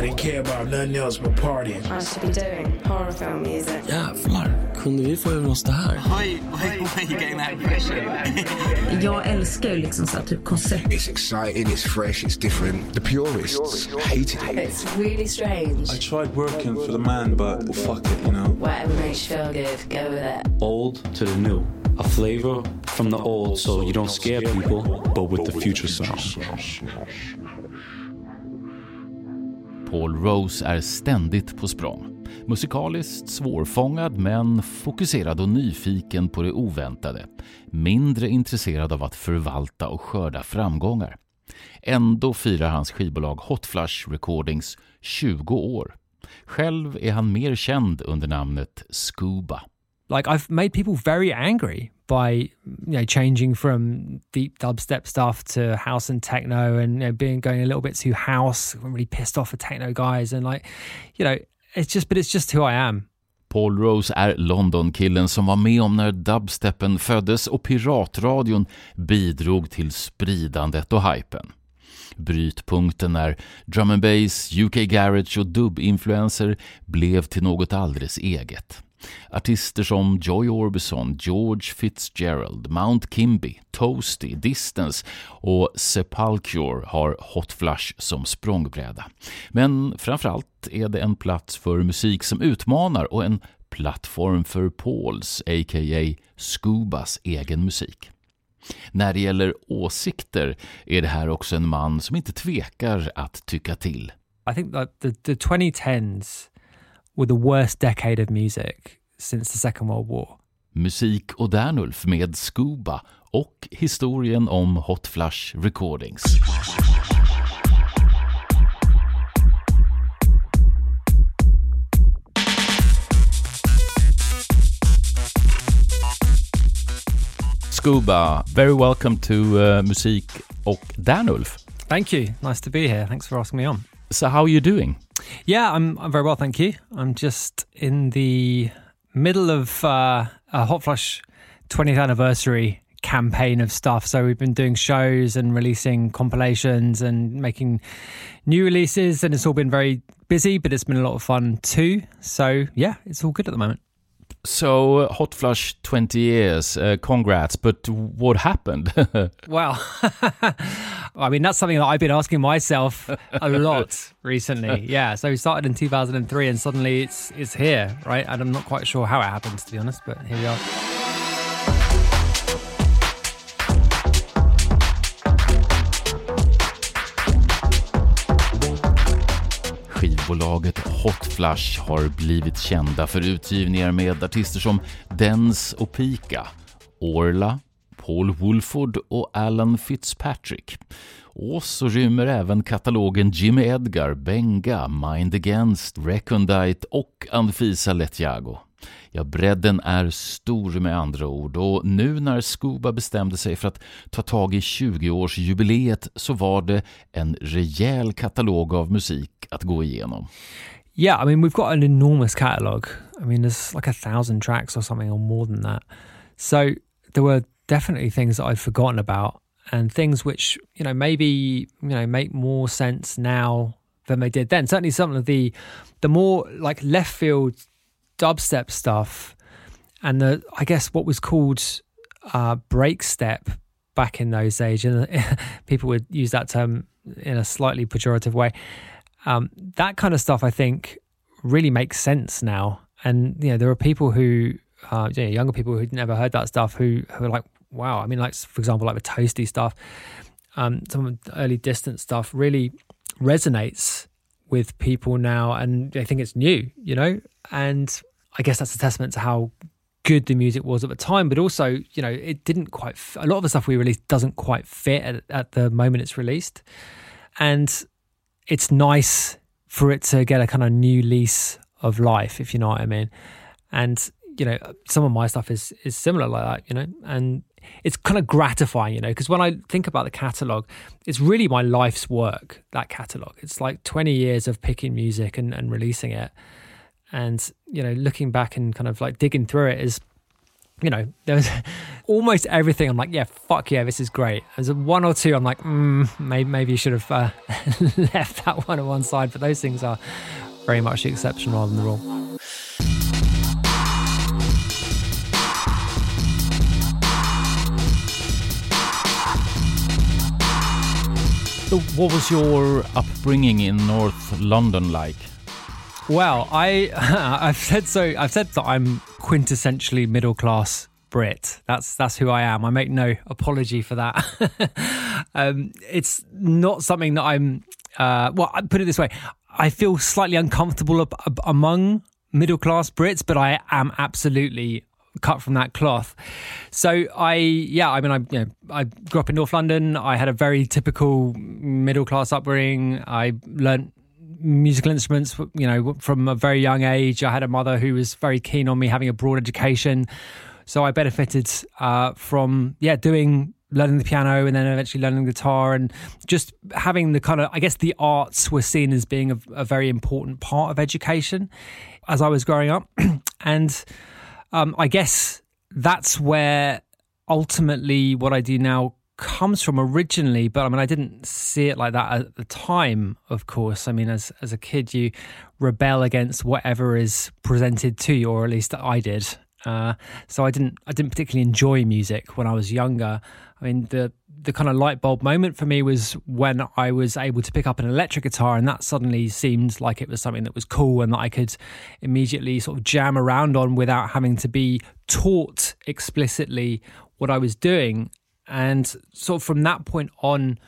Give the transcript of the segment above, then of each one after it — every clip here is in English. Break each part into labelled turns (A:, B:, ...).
A: I didn't care about nothing else but partying.
B: I should be doing horror film music.
C: Jävlar, kunde vi få över oss det här?
D: Why, why, why are you getting that impression?
E: Jag älskar ju liksom så här typ koncept.
F: It's exciting, it's fresh, it's different. The purists hated it.
B: It's really strange.
G: I tried working for the man, but fuck it, you know.
B: Whatever makes you feel good, go with it.
H: Old to the new. A flavor from the old so you don't scare people, but with the future sound.
I: Paul Rose är ständigt på språng. Musikaliskt svårfångad men fokuserad och nyfiken på det oväntade. Mindre intresserad av att förvalta och skörda framgångar. Ändå firar hans skivbolag Hot Flush Recordings 20 år. Själv är han mer känd under namnet Scuba.
J: Like I've made people very angry by you know changing from deep dubstep stuff to house and techno and you know, being going a little bit too house. I'm really pissed off at techno guys and like you know it's just but it's just who I am.
I: Paul Rose är London-killen som var med om när dubstepen föddes och piratradion bidrog till spridandet och hypen. Brytpunkten när drum and bass, UK garage och dubb-influenser blev till något alldeles eget. Artister som Joy Orbison, George Fitzgerald, Mount Kimby, Toasty, Distance och Sepulcure har Hot Flush som språngbräda. Men framförallt är det en plats för musik som utmanar och en plattform för Pauls, a.k.a. Scubas, egen musik. När det gäller åsikter är det här också en man som inte tvekar att tycka till.
J: I think that the, the 2010s were the worst decade of music since the Second World War.
I: Musik och Dernulf med Scuba och historien om Hot Flush Recordings. Scuba, very welcome to uh, Musik och Dernulf.
J: Thank you. Nice to be here. Thanks for asking me on.
I: So how are you doing?
J: Yeah, I'm, I'm very well, thank you. I'm just in the middle of uh, a Hot Flush 20th anniversary campaign of stuff. So we've been doing shows and releasing compilations and making new releases, and it's all been very busy, but it's been a lot of fun too. So yeah, it's all good at the moment.
I: So, Hot Flush 20 years, uh, congrats, but what happened?
J: well, I mean, that's something that I've been asking myself a lot recently. Yeah, so we started in 2003 and suddenly it's, it's here, right? And I'm not quite sure how it happened, to be honest, but here we are.
I: Skivbolaget Hot Flash har blivit kända för utgivningar med artister som Dens och Pika, Orla, Paul Woolford och Alan Fitzpatrick. Och så rymmer även katalogen Jimmy Edgar, Benga, Mind Against, Recondite och Anfisa Letiago. Ja, bredden är stor med andra ord och nu när Scuba bestämde sig för att ta tag i 20-årsjubileet så var det en rejäl katalog av musik att gå igenom.
J: Yeah, I mean, we've got an enormous catalogue. I mean, there's like a thousand tracks or something, or more than that. So there were definitely things that I'd forgotten about, and things which you know maybe you know make more sense now than they did then. Certainly, some of the the more like left field dubstep stuff, and the I guess what was called uh, break step back in those days, and people would use that term in a slightly pejorative way. Um, that kind of stuff, I think, really makes sense now. And you know, there are people who, uh, you know, younger people who'd never heard that stuff who who are like, wow. I mean, like for example, like the Toasty stuff, um, some of the early Distance stuff really resonates with people now, and they think it's new, you know. And I guess that's a testament to how good the music was at the time, but also, you know, it didn't quite. F- a lot of the stuff we released doesn't quite fit at, at the moment it's released, and it's nice for it to get a kind of new lease of life, if you know what I mean. And you know, some of my stuff is is similar like that, you know, and it's kind of gratifying, you know, because when I think about the catalog, it's really my life's work. That catalog, it's like twenty years of picking music and, and releasing it, and you know, looking back and kind of like digging through it is you know, there was almost everything. I'm like, yeah, fuck yeah, this is great. There's one or two I'm like, mm, maybe, maybe you should have uh, left that one on one side. But those things are very much the exception rather than the rule.
I: So what was your upbringing in North London like?
J: Well, I I've said so. I've said that I'm quintessentially middle class Brit. That's that's who I am. I make no apology for that. um, it's not something that I'm. Uh, well, I put it this way: I feel slightly uncomfortable ab- ab- among middle class Brits, but I am absolutely cut from that cloth. So I, yeah, I mean, I, you know, I grew up in North London. I had a very typical middle class upbringing. I learned musical instruments, you know, from a very young age. I had a mother who was very keen on me having a broad education. So I benefited uh, from, yeah, doing learning the piano and then eventually learning guitar and just having the kind of, I guess the arts were seen as being a, a very important part of education as I was growing up. and um, I guess that's where ultimately what I do now comes from originally, but I mean, I didn't see it like that at the time, of course. I mean, as, as a kid, you rebel against whatever is presented to you, or at least I did. Uh, so I didn't, I didn't particularly enjoy music when I was younger. I mean, the the kind of light bulb moment for me was when I was able to pick up an electric guitar, and that suddenly seemed like it was something that was cool and that I could immediately sort of jam around on without having to be taught explicitly what I was doing. And so from that point on,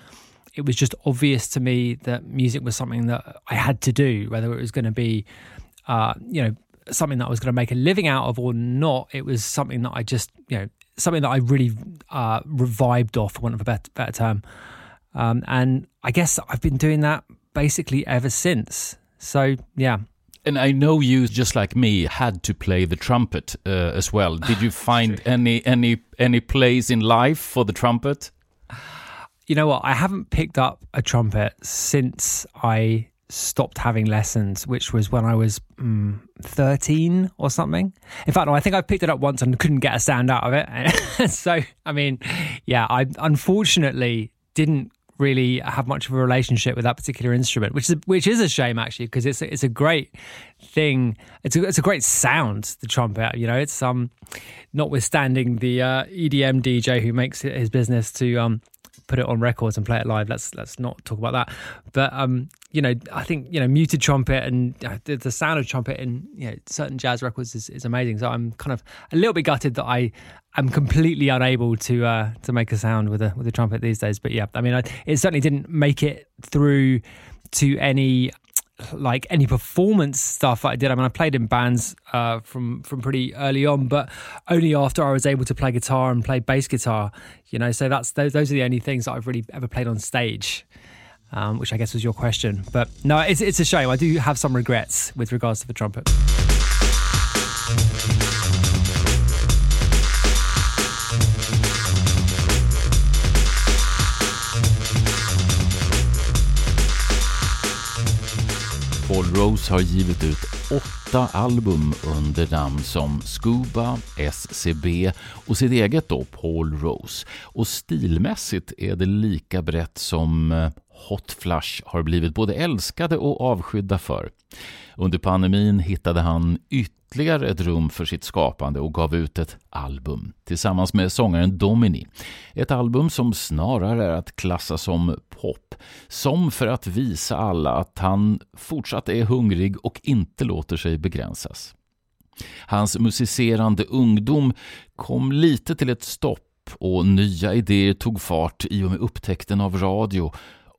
J: it was just obvious to me that music was something that I had to do, whether it was going to be, uh, you know, something that I was going to make a living out of or not. It was something that I just, you know, something that I really uh, revived off, for want of a better, better term. Um, and I guess I've been doing that basically ever since. So, yeah.
I: And I know you, just like me, had to play the trumpet uh, as well. Did you find any any any place in life for the trumpet?
J: You know what? I haven't picked up a trumpet since I stopped having lessons, which was when I was mm, 13 or something. In fact, no, I think I picked it up once and couldn't get a sound out of it. so, I mean, yeah, I unfortunately didn't really have much of a relationship with that particular instrument, which is which is a shame actually because it's a, it's a great thing. It's a, it's a great sound. The trumpet, you know, it's um, notwithstanding the uh, EDM DJ who makes it his business to um put it on records and play it live. Let's let's not talk about that. But um, you know, I think you know, muted trumpet and uh, the, the, sound of trumpet in you know certain jazz records is, is amazing. So I'm kind of a little bit gutted that I am completely unable to uh, to make a sound with a with a trumpet these days. But yeah, I mean, I, it certainly didn't make it through to any like any performance stuff I did. I mean, I played in bands uh, from from pretty early on, but only after I was able to play guitar and play bass guitar. You know, so that's those, those are the only things that I've really ever played on stage. Um, which I guess was your question, but no, it's it's a shame. I do have some regrets with regards to the trumpet.
I: Rose har givit ut åtta album under namn som Scuba, SCB och sitt eget då, Paul Rose. Och stilmässigt är det lika brett som eh, Hot Flush har blivit både älskade och avskydda för. Under pandemin hittade han ytterligare ytterligare ett rum för sitt skapande och gav ut ett album tillsammans med sångaren Domini. Ett album som snarare är att klassa som pop, som för att visa alla att han fortsatt är hungrig och inte låter sig begränsas. Hans musicerande ungdom kom lite till ett stopp och nya idéer tog fart i och med upptäckten av radio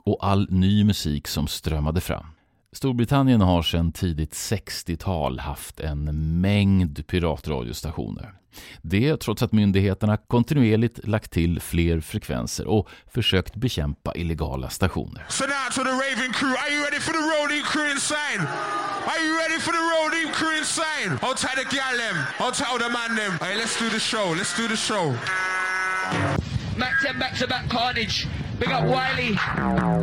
I: och all ny musik som strömmade fram. Storbritannien har sedan tidigt 60-tal haft en mängd piratradiostationer. Det trots att myndigheterna kontinuerligt lagt till fler frekvenser och försökt bekämpa illegala stationer.
K: So now to the Raven crew, are you ready for the roadie crew inside? Are you ready for the roadie crew inside? Hold tight the gal them, hold tight the man them. Hey, let's do the show, let's do the show.
L: Mac 10 back to back carnage. Big up Wiley.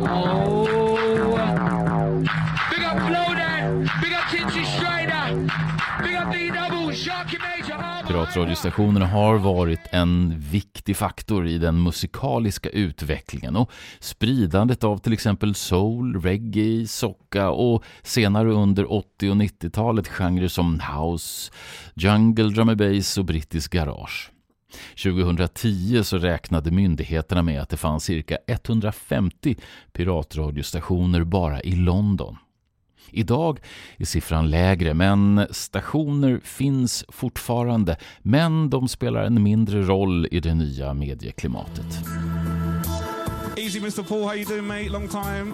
L: Oh.
I: Piratradiostationerna har varit en viktig faktor i den musikaliska utvecklingen och spridandet av till exempel soul, reggae, socka och senare under 80 och 90-talet genrer som house, jungle, drum and bass och brittisk garage. 2010 så räknade myndigheterna med att det fanns cirka 150 piratradiostationer bara i London. Idag är siffran lägre, men stationer finns fortfarande, men de spelar en mindre roll i det nya medieklimatet.
G: Easy Mr Paul, how you doing mate? Long time.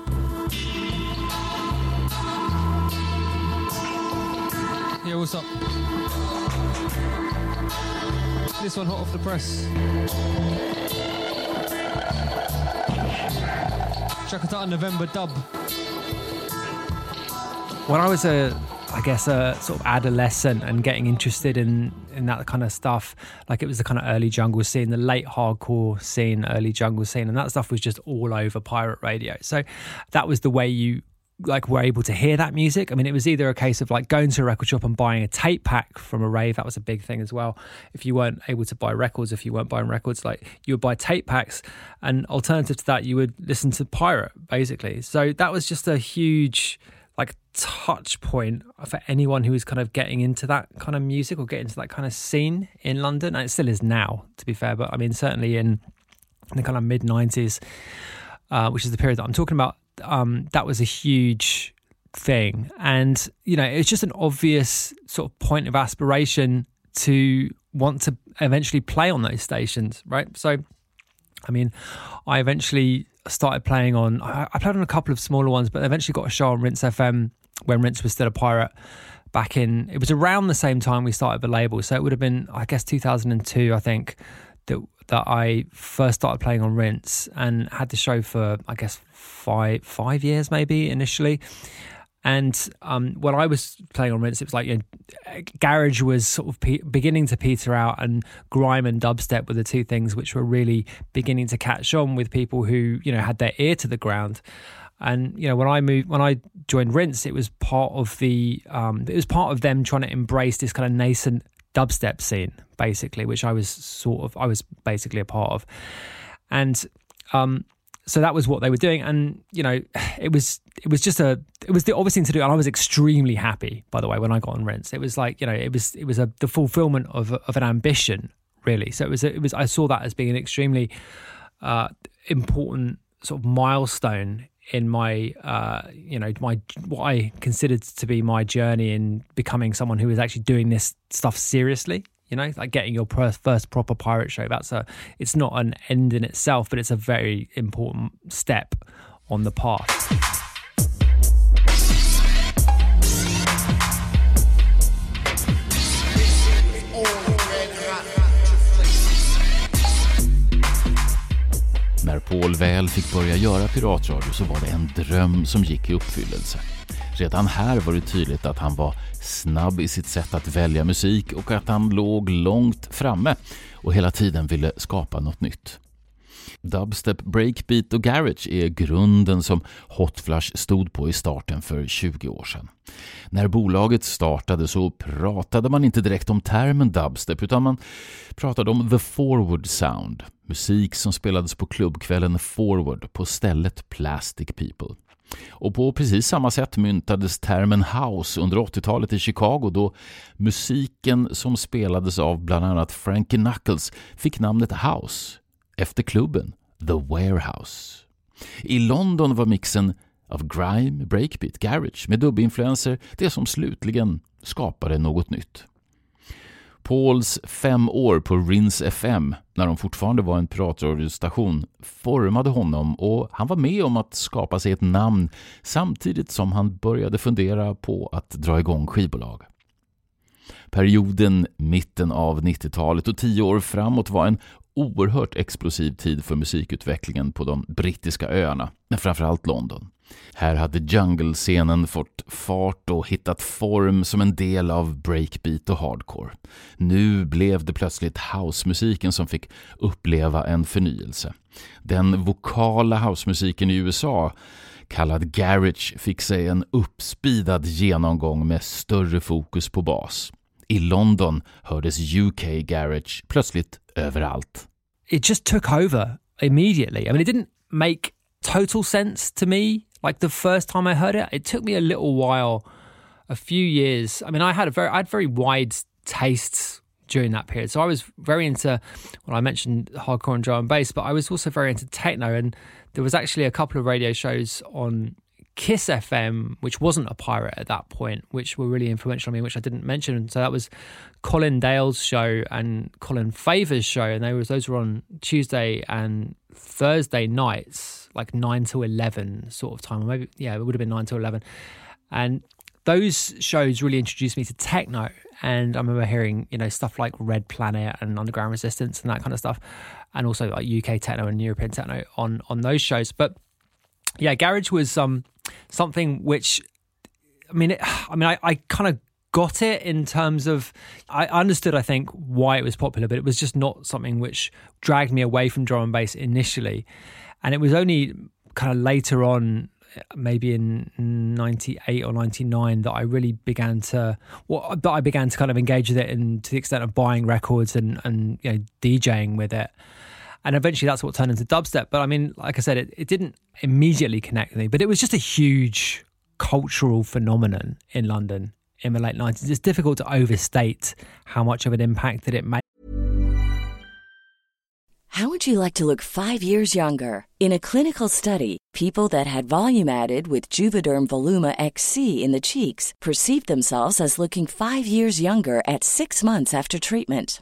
J: Yeah, what's up? This one hot off the press. Chakatata November dub. When I was a, I guess a sort of adolescent and getting interested in in that kind of stuff, like it was the kind of early jungle scene, the late hardcore scene, early jungle scene, and that stuff was just all over pirate radio. So that was the way you like were able to hear that music. I mean, it was either a case of like going to a record shop and buying a tape pack from a rave. That was a big thing as well. If you weren't able to buy records, if you weren't buying records, like you would buy tape packs. And alternative to that, you would listen to pirate basically. So that was just a huge like touch point for anyone who is kind of getting into that kind of music or getting into that kind of scene in London. And it still is now, to be fair. But I mean, certainly in, the kind of mid 90s, uh, which is the period that I'm talking about, um, that was a huge thing. And, you know, it's just an obvious sort of point of aspiration to want to eventually play on those stations, right? So, I mean, I eventually started playing on, I, I played on a couple of smaller ones, but eventually got a show on Rinse FM when Rinse was still a pirate back in, it was around the same time we started the label. So it would have been, I guess, 2002, I think, that that I first started playing on Rinse and had the show for I guess five five years maybe initially. And um, when I was playing on Rinse, it was like you know, garage was sort of pe- beginning to peter out, and grime and dubstep were the two things which were really beginning to catch on with people who you know had their ear to the ground. And you know, when I moved, when I joined Rinse, it was part of the, um, it was part of them trying to embrace this kind of nascent dubstep scene, basically, which I was sort of, I was basically a part of, and um, so that was what they were doing, and you know, it was, it was just a, it was the obvious thing to do, and I was extremely happy, by the way, when I got on Rinse. It was like, you know, it was, it was a the fulfillment of of an ambition, really. So it was, it was, I saw that as being an extremely uh, important sort of milestone in my uh, you know my what I considered to be my journey in becoming someone who is actually doing this stuff seriously. You know, like getting your first proper pirate show. That's a it's not an end in itself, but it's a very important step on the path.
I: När Paul väl fick börja göra piratradio så var det en dröm som gick i uppfyllelse. Redan här var det tydligt att han var snabb i sitt sätt att välja musik och att han låg långt framme och hela tiden ville skapa något nytt. Dubstep, breakbeat och garage är grunden som Hotflush stod på i starten för 20 år sedan. När bolaget startade så pratade man inte direkt om termen dubstep utan man pratade om the forward sound, musik som spelades på klubbkvällen Forward på stället Plastic People. Och på precis samma sätt myntades termen house under 80-talet i Chicago då musiken som spelades av bland annat Frankie Knuckles fick namnet house efter klubben The Warehouse. I London var mixen av grime, breakbeat, garage med dubbinfluenser det som slutligen skapade något nytt. Pauls fem år på Rins FM, när de fortfarande var en piratradiostation, formade honom och han var med om att skapa sig ett namn samtidigt som han började fundera på att dra igång skivbolag. Perioden mitten av 90-talet och tio år framåt var en oerhört explosiv tid för musikutvecklingen på de brittiska öarna, men framförallt London. Här hade jungle-scenen fått fart och hittat form som en del av breakbeat och hardcore. Nu blev det plötsligt housemusiken som fick uppleva en förnyelse. Den vokala housemusiken i USA kallad garage fick sig en uppspidad genomgång med större fokus på bas. I London hördes UK garage plötsligt överallt.
J: It just took over immediately. I mean, it didn't make total sense to me like the first time I heard it. It took me a little while, a few years. I mean, I had a very, I had very wide tastes during that period. So I was very into, well, I mentioned hardcore and drum and bass, but I was also very into techno. And there was actually a couple of radio shows on Kiss FM, which wasn't a pirate at that point, which were really influential on me, which I didn't mention. So that was Colin Dale's show and Colin Faver's show, and they was those were on Tuesday and Thursday nights, like nine to eleven sort of time, maybe yeah, it would have been nine to eleven, and those shows really introduced me to techno. And I remember hearing, you know, stuff like Red Planet and Underground Resistance and that kind of stuff, and also like UK techno and European techno on on those shows. But yeah, garage was um something which, I mean, it, I mean, I, I kind of got it in terms of I understood I think why it was popular, but it was just not something which dragged me away from drum and bass initially, and it was only kind of later on maybe in 98 or 99 that I really began to well that I began to kind of engage with it and to the extent of buying records and and you know DJing with it and eventually that's what turned into dubstep. But I mean, like I said, it, it didn't immediately connect with me, but it was just a huge cultural phenomenon in London in the late 90s. It's difficult to overstate how much of an impact that it made.
M: How would you like to look five years younger? In a clinical study, people that had volume added with Juvederm Voluma XC in the cheeks perceived themselves as looking five years younger at six months after treatment.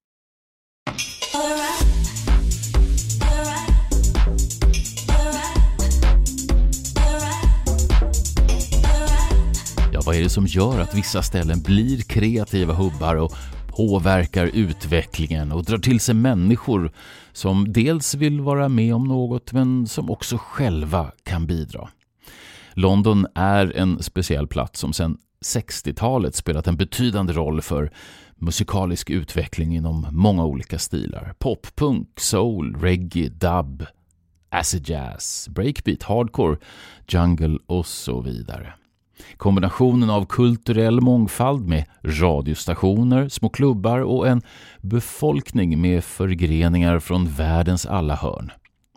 I: Ja, vad är det som gör att vissa ställen blir kreativa hubbar och påverkar utvecklingen och drar till sig människor som dels vill vara med om något men som också själva kan bidra. London är en speciell plats som sedan 60-talet spelat en betydande roll för musikalisk utveckling inom många olika stilar. Pop, punk, soul, reggae, dub, acid jazz, breakbeat, hardcore, jungle och så vidare. Kombinationen av kulturell mångfald med radiostationer, små klubbar och en befolkning med förgreningar från världens alla hörn.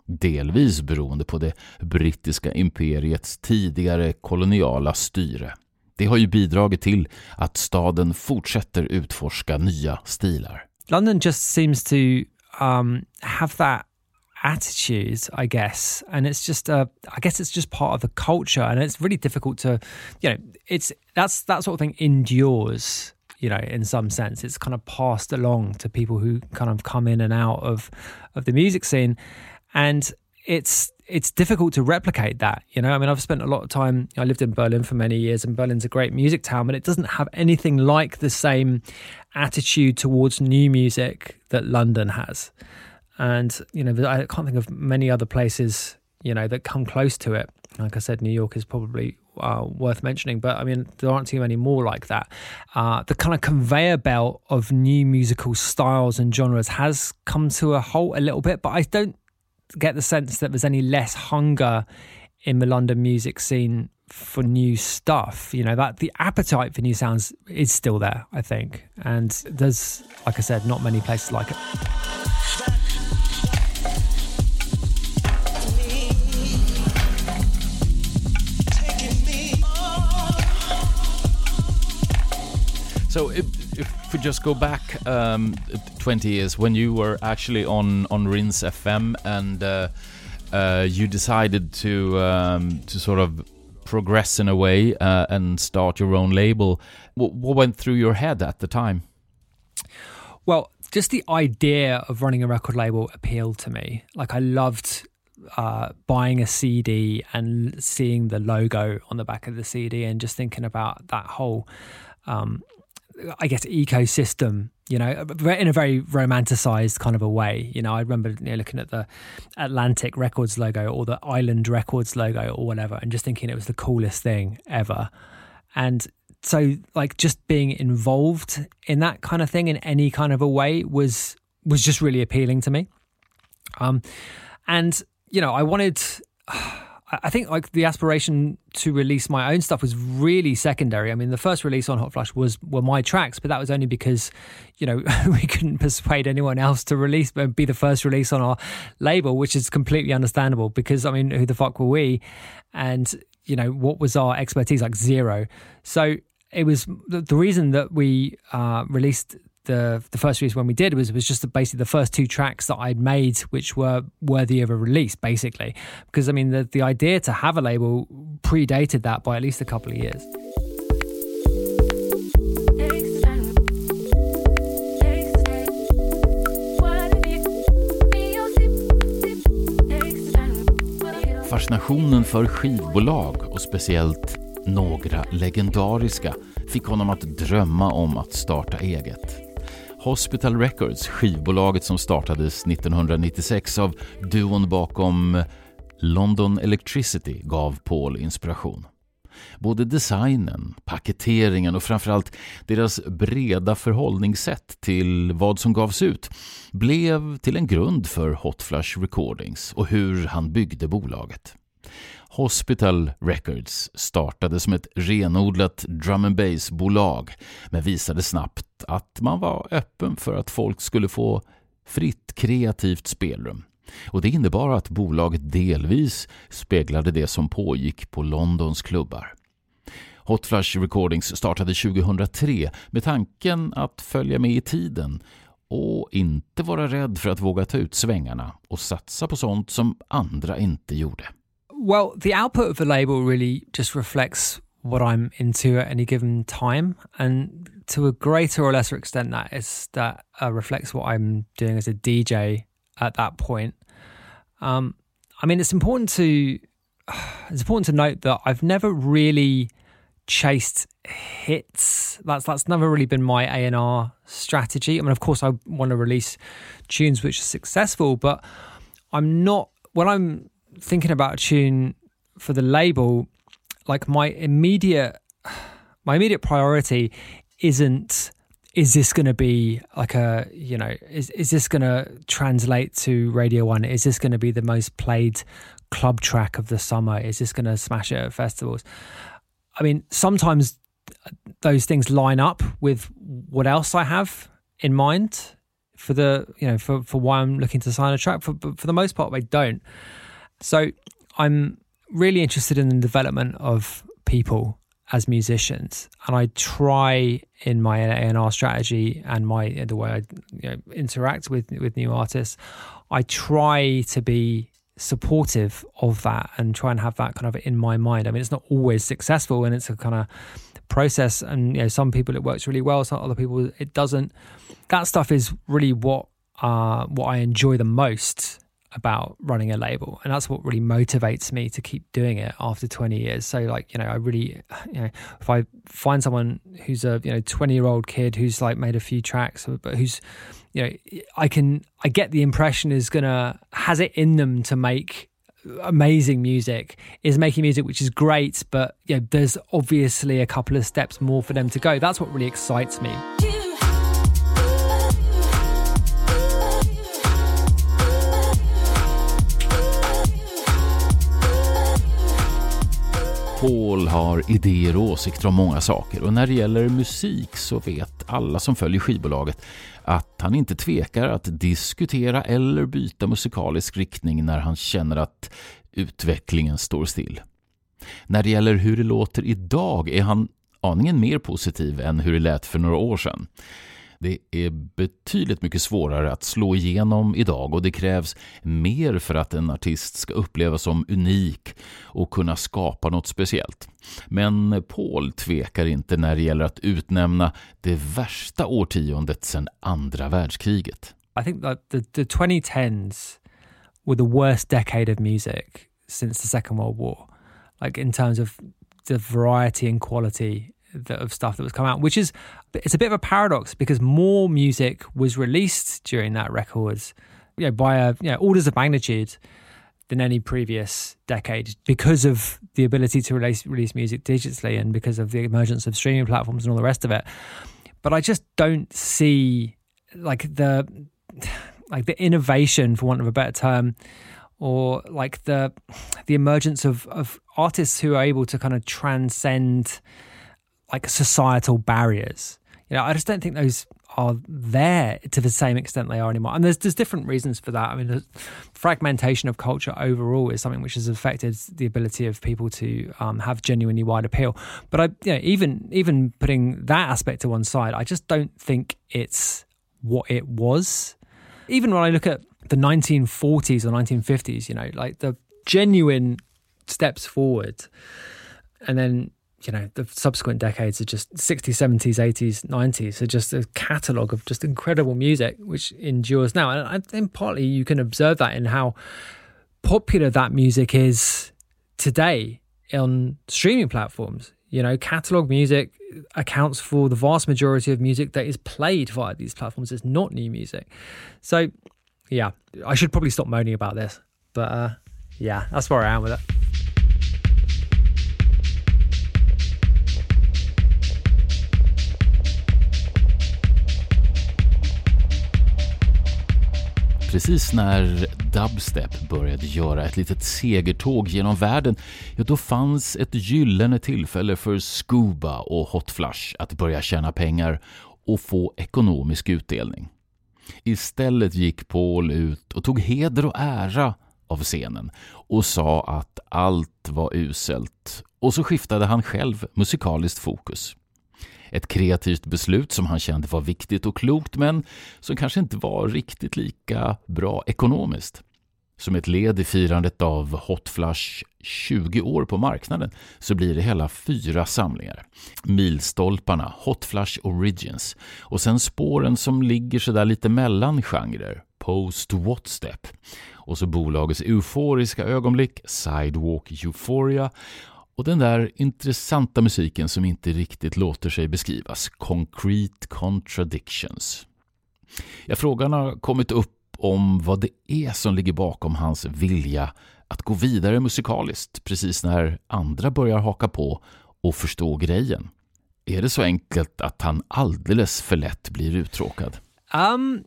I: Delvis beroende på det brittiska imperiets tidigare koloniala styre. Det har ju bidragit till att staden fortsätter utforska nya stilar.
J: London just seems to um, have that attitude, I guess, and it's just a, I guess it's just part of the culture, and it's really difficult to, you know, it's that's that sort of thing endures. You know, in some sense, it's kind of passed along to people who kind of come in and out of of the music scene, and it's it's difficult to replicate that. You know, I mean, I've spent a lot of time. I lived in Berlin for many years, and Berlin's a great music town, but it doesn't have anything like the same attitude towards new music that London has. And you know, I can't think of many other places you know that come close to it. Like I said, New York is probably uh, worth mentioning, but I mean, there aren't too many more like that. Uh, the kind of conveyor belt of new musical styles and genres has come to a halt a little bit, but I don't get the sense that there's any less hunger in the London music scene for new stuff. You know, that the appetite for new sounds is still there, I think. And there's, like I said, not many places like it.
I: So if, if we just go back um, 20 years when you were actually on on Rinse FM and uh, uh, you decided to um, to sort of progress in a way uh, and start your own label, what, what went through your head at the time?
J: Well, just the idea of running a record label appealed to me. Like I loved uh, buying a CD and seeing the logo on the back of the CD and just thinking about that whole um, I guess ecosystem, you know, in a very romanticized kind of a way. You know, I remember you know, looking at the Atlantic Records logo or the Island Records logo or whatever, and just thinking it was the coolest thing ever. And so, like, just being involved in that kind of thing in any kind of a way was was just really appealing to me. Um, and you know, I wanted. I think like the aspiration to release my own stuff was really secondary. I mean, the first release on Hot Flush was were my tracks, but that was only because you know we couldn't persuade anyone else to release but be the first release on our label, which is completely understandable. Because I mean, who the fuck were we? And you know, what was our expertise? Like zero. So it was the, reason that we uh, released the the first release when we did was was just basically the first two tracks that I'd made, which were worthy of a release, basically. Because I mean, the the idea to have a label predated that by at least a couple of years.
I: Fascinationen för skivbolag och speciellt några legendariska fick honom att drömma om att starta eget. Hospital Records, skivbolaget som startades 1996 av duon bakom London Electricity, gav Paul inspiration. Både designen, paketeringen och framförallt deras breda förhållningssätt till vad som gavs ut blev till en grund för Hot Flush Recordings och hur han byggde bolaget. Hospital Records startade som ett renodlat drum and bass-bolag men visade snabbt att man var öppen för att folk skulle få fritt kreativt spelrum. Och det innebar att bolaget delvis speglade det som pågick på Londons klubbar. Hot Flash Recordings startade 2003 med tanken att följa med i tiden och inte vara rädd för att våga ta ut svängarna och satsa på sånt som andra inte gjorde.
J: Well, the output of the label really just reflects what I'm into at any given time, and to a greater or lesser extent, that is that uh, reflects what I'm doing as a DJ at that point. Um, I mean, it's important to it's important to note that I've never really chased hits. That's that's never really been my A and R strategy. I mean, of course, I want to release tunes which are successful, but I'm not when I'm thinking about a tune for the label. Like my immediate my immediate priority isn't is this going to be like a you know is is this going to translate to radio 1 is this going to be the most played club track of the summer is this going to smash it at festivals I mean, sometimes uh, those things line up with what else I have in mind for the you know for for why I'm looking to sign a track. For for the most part, they don't. So I'm really interested in the development of people as musicians, and I try in my A&R strategy and my the way I you know, interact with with new artists. I try to be supportive of that and try and have that kind of in my mind. I mean, it's not always successful and it's a kind of process. And, you know, some people it works really well, some other people it doesn't. That stuff is really what, uh, what I enjoy the most about running a label and that's what really motivates me to keep doing it after 20 years. So like you know i really you know if i find someone who's a you know 20 year old kid who's like made a few tracks but who's you know, I can I get the impression is gonna has it in them to make amazing music is making music which is great but you know there's obviously a couple of steps more for them to go. That's what really excites me
I: Paul har idéer och åsikter om många saker och när det gäller musik så vet alla som följer skivbolaget att han inte tvekar att diskutera eller byta musikalisk riktning när han känner att utvecklingen står still. När det gäller hur det låter idag är han aningen mer positiv än hur det lät för några år sedan. Det är betydligt mycket svårare att slå igenom idag och det krävs mer för att en artist ska upplevas som unik och kunna skapa något speciellt. Men Paul tvekar inte när det gäller att utnämna det värsta årtiondet sedan andra världskriget.
J: I think that the, the 2010s were the worst decade of music since the Second World War. Like in terms of the variety and quality of stuff that was coming out, which is it's a bit of a paradox because more music was released during that record, you know, by a you know, orders of magnitude than any previous decade because of the ability to release release music digitally and because of the emergence of streaming platforms and all the rest of it. But I just don't see like the like the innovation, for want of a better term, or like the the emergence of of artists who are able to kind of transcend like societal barriers. You know, I just don't think those are there to the same extent they are anymore. And there's there's different reasons for that. I mean, the fragmentation of culture overall is something which has affected the ability of people to um, have genuinely wide appeal. But I, you know, even even putting that aspect to one side, I just don't think it's what it was. Even when I look at the 1940s or 1950s, you know, like the genuine steps forward, and then you know the subsequent decades are just 60s 70s 80s 90s are just a catalogue of just incredible music which endures now. And i think partly you can observe that in how popular that music is today on streaming platforms. You know catalog music accounts for the vast majority of music that is played via these platforms. It's not new music. So yeah i should probably stop moaning about this but uh, yeah that's where i am with it
I: precis när dubstep började göra ett litet segertåg genom världen, ja då fanns ett gyllene tillfälle för Scuba och Hot Flush att börja tjäna pengar och få ekonomisk utdelning. Istället gick Paul ut och tog heder och ära av scenen och sa att allt var uselt och så skiftade han själv musikaliskt fokus. Ett kreativt beslut som han kände var viktigt och klokt men som kanske inte var riktigt lika bra ekonomiskt. Som ett led i firandet av Hot Flush 20 år på marknaden så blir det hela fyra samlingar. Milstolparna, Hot Flush Origins och sen spåren som ligger sådär lite mellan genrer, Post Whatstep och så bolagets euforiska ögonblick, Sidewalk Euphoria och den där intressanta musiken som inte riktigt låter sig beskrivas, Concrete Contradictions. Ja, frågan har kommit upp om vad det är som ligger bakom hans vilja att gå vidare musikaliskt precis när andra börjar haka på och förstå grejen. Är det så enkelt att han alldeles för lätt blir uttråkad?
J: Um,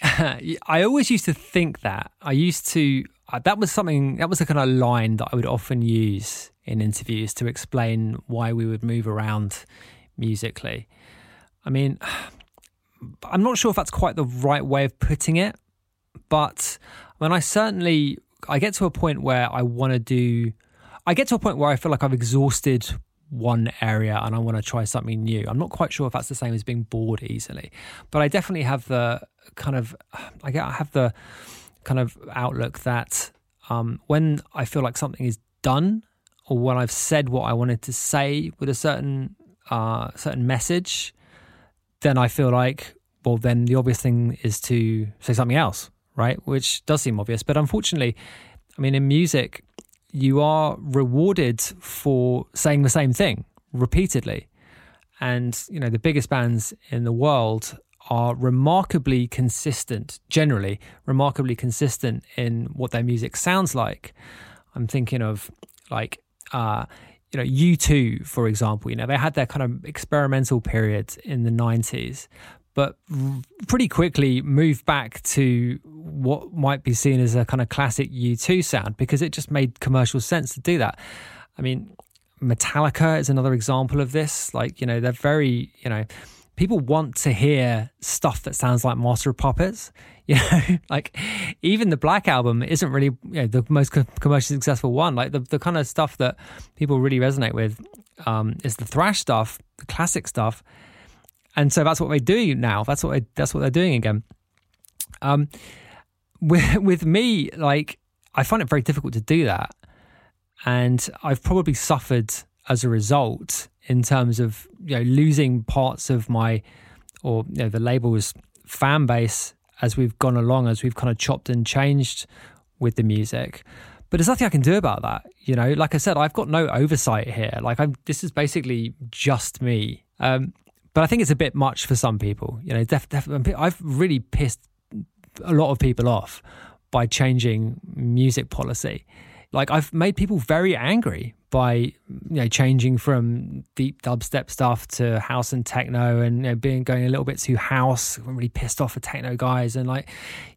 J: I always used to think that. I used to, Uh, that was something, that was a kind of line that I would often use in interviews to explain why we would move around musically. I mean, I'm not sure if that's quite the right way of putting it, but when I certainly I get to a point where I want to do I get to a point where I feel like I've exhausted one area and I want to try something new. I'm not quite sure if that's the same as being bored easily, but I definitely have the kind of I get I have the kind of outlook that um, when I feel like something is done or when I've said what I wanted to say with a certain uh, certain message, then I feel like well, then the obvious thing is to say something else, right? Which does seem obvious, but unfortunately, I mean, in music, you are rewarded for saying the same thing repeatedly, and you know the biggest bands in the world are remarkably consistent, generally remarkably consistent in what their music sounds like. I'm thinking of like uh, you know, U2, for example, you know, they had their kind of experimental period in the 90s, but pretty quickly moved back to what might be seen as a kind of classic U2 sound because it just made commercial sense to do that. I mean, Metallica is another example of this. Like, you know, they're very, you know, people want to hear stuff that sounds like Master of Puppets. You know, like even the Black album isn't really you know, the most commercially successful one. Like the, the kind of stuff that people really resonate with um, is the thrash stuff, the classic stuff, and so that's what they do now. That's what they, that's what they're doing again. Um, with with me, like I find it very difficult to do that, and I've probably suffered as a result in terms of you know losing parts of my or you know the label's fan base as we've gone along, as we've kind of chopped and changed with the music. But there's nothing I can do about that. You know, like I said, I've got no oversight here. Like I'm, this is basically just me. Um, but I think it's a bit much for some people. You know, def, def, I've really pissed a lot of people off by changing music policy. Like I've made people very angry by you know changing from deep dubstep stuff to house and techno and you know, being going a little bit too house. I'm really pissed off at techno guys and like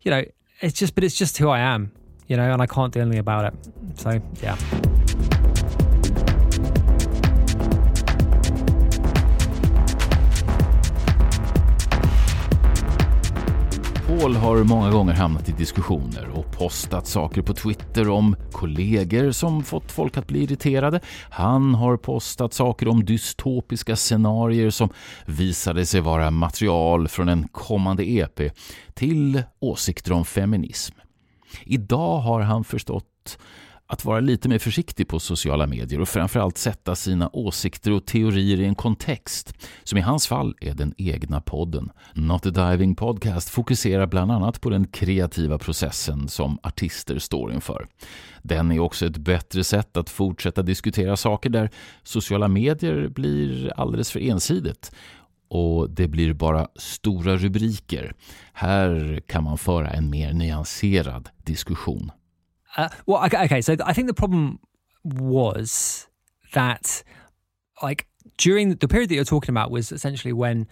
J: you know it's just but it's just who I am, you know, and I can't do anything about it. So yeah.
I: Paul har många gånger hamnat i diskussioner och postat saker på Twitter om kollegor som fått folk att bli irriterade. Han har postat saker om dystopiska scenarier som visade sig vara material från en kommande EP till åsikter om feminism. Idag har han förstått att vara lite mer försiktig på sociala medier och framförallt sätta sina åsikter och teorier i en kontext, som i hans fall är den egna podden. Not a Diving Podcast fokuserar bland annat på den kreativa processen som artister står inför. Den är också ett bättre sätt att fortsätta diskutera saker där sociala medier blir alldeles för ensidigt och det blir bara stora rubriker. Här kan man föra en mer nyanserad diskussion.
J: Uh, well, okay, okay. So I think the problem was that, like, during the period that you're talking about was essentially when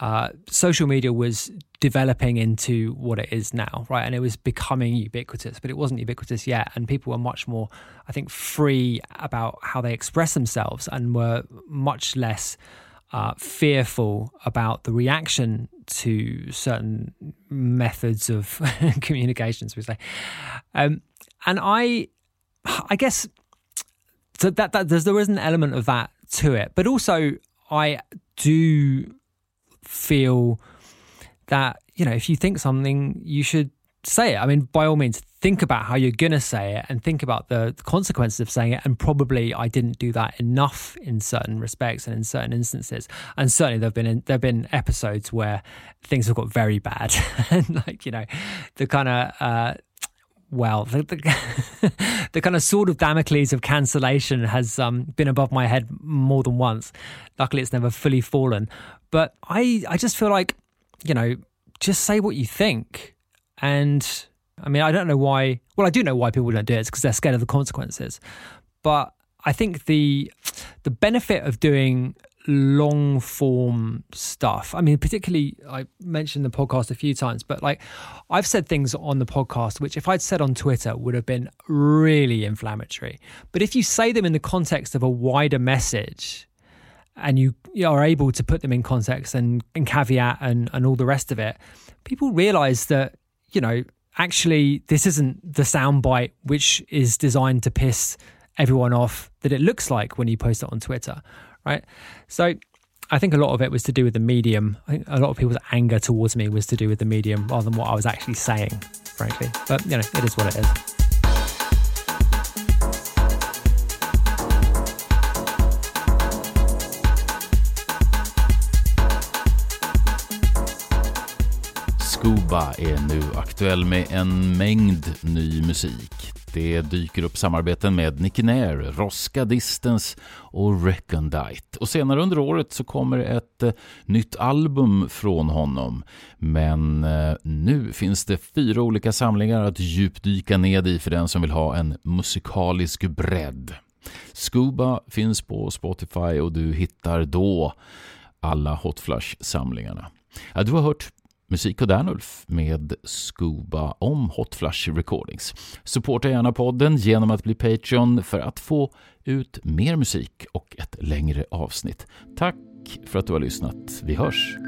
J: uh, social media was developing into what it is now, right? And it was becoming ubiquitous, but it wasn't ubiquitous yet. And people were much more, I think, free about how they express themselves and were much less uh, fearful about the reaction to certain methods of communications, we say. Um, and I, I guess, so that, that there's, there is an element of that to it, but also I do feel that you know if you think something you should say it. I mean by all means think about how you're going to say it and think about the consequences of saying it. And probably i didn't do that enough in certain respects and in certain instances. And certainly there've been there've been episodes where things have got very bad. And like you know the kind of uh, well, the, the, the, kind of sword of Damocles of cancellation has um, been above my head more than once. Luckily, it's never fully fallen. But I, I just feel like, you know, just say what you think. And I mean, I don't know why. Well, I do know why people don't do it. It's because they're scared of the consequences. But I think the the benefit of doing long form stuff. I mean, particularly, I mentioned the podcast a few times, but like I've said things on the podcast which, if I'd said on Twitter, would have been really inflammatory. But if you say them in the context of a wider message, and you, are able to put them in context and, and caveat and, and all the rest of it, people realize that, you know, actually this isn't the soundbite which is designed to piss everyone off that it looks like when you post it on Twitter, right? So I think a lot of it was to do with the medium. I think a lot of people's anger towards me was to do with the medium rather than what I was actually saying, frankly. But, you know, it is what it is.
I: Scuba är nu aktuell med en mängd ny musik. Det dyker upp samarbeten med Nicky Nair, Rosca Distance och Recondite. Och senare under året så kommer ett eh, nytt album från honom. Men eh, nu finns det fyra olika samlingar att djupdyka ned i för den som vill ha en musikalisk bredd. Scuba finns på Spotify och du hittar då alla Hotflush-samlingarna. Ja, du har hört Musik och Danulf med Scuba om Hot Flush Recordings. Supporta gärna podden genom att bli Patreon för att få ut mer musik och ett längre avsnitt. Tack för att du har lyssnat. Vi hörs!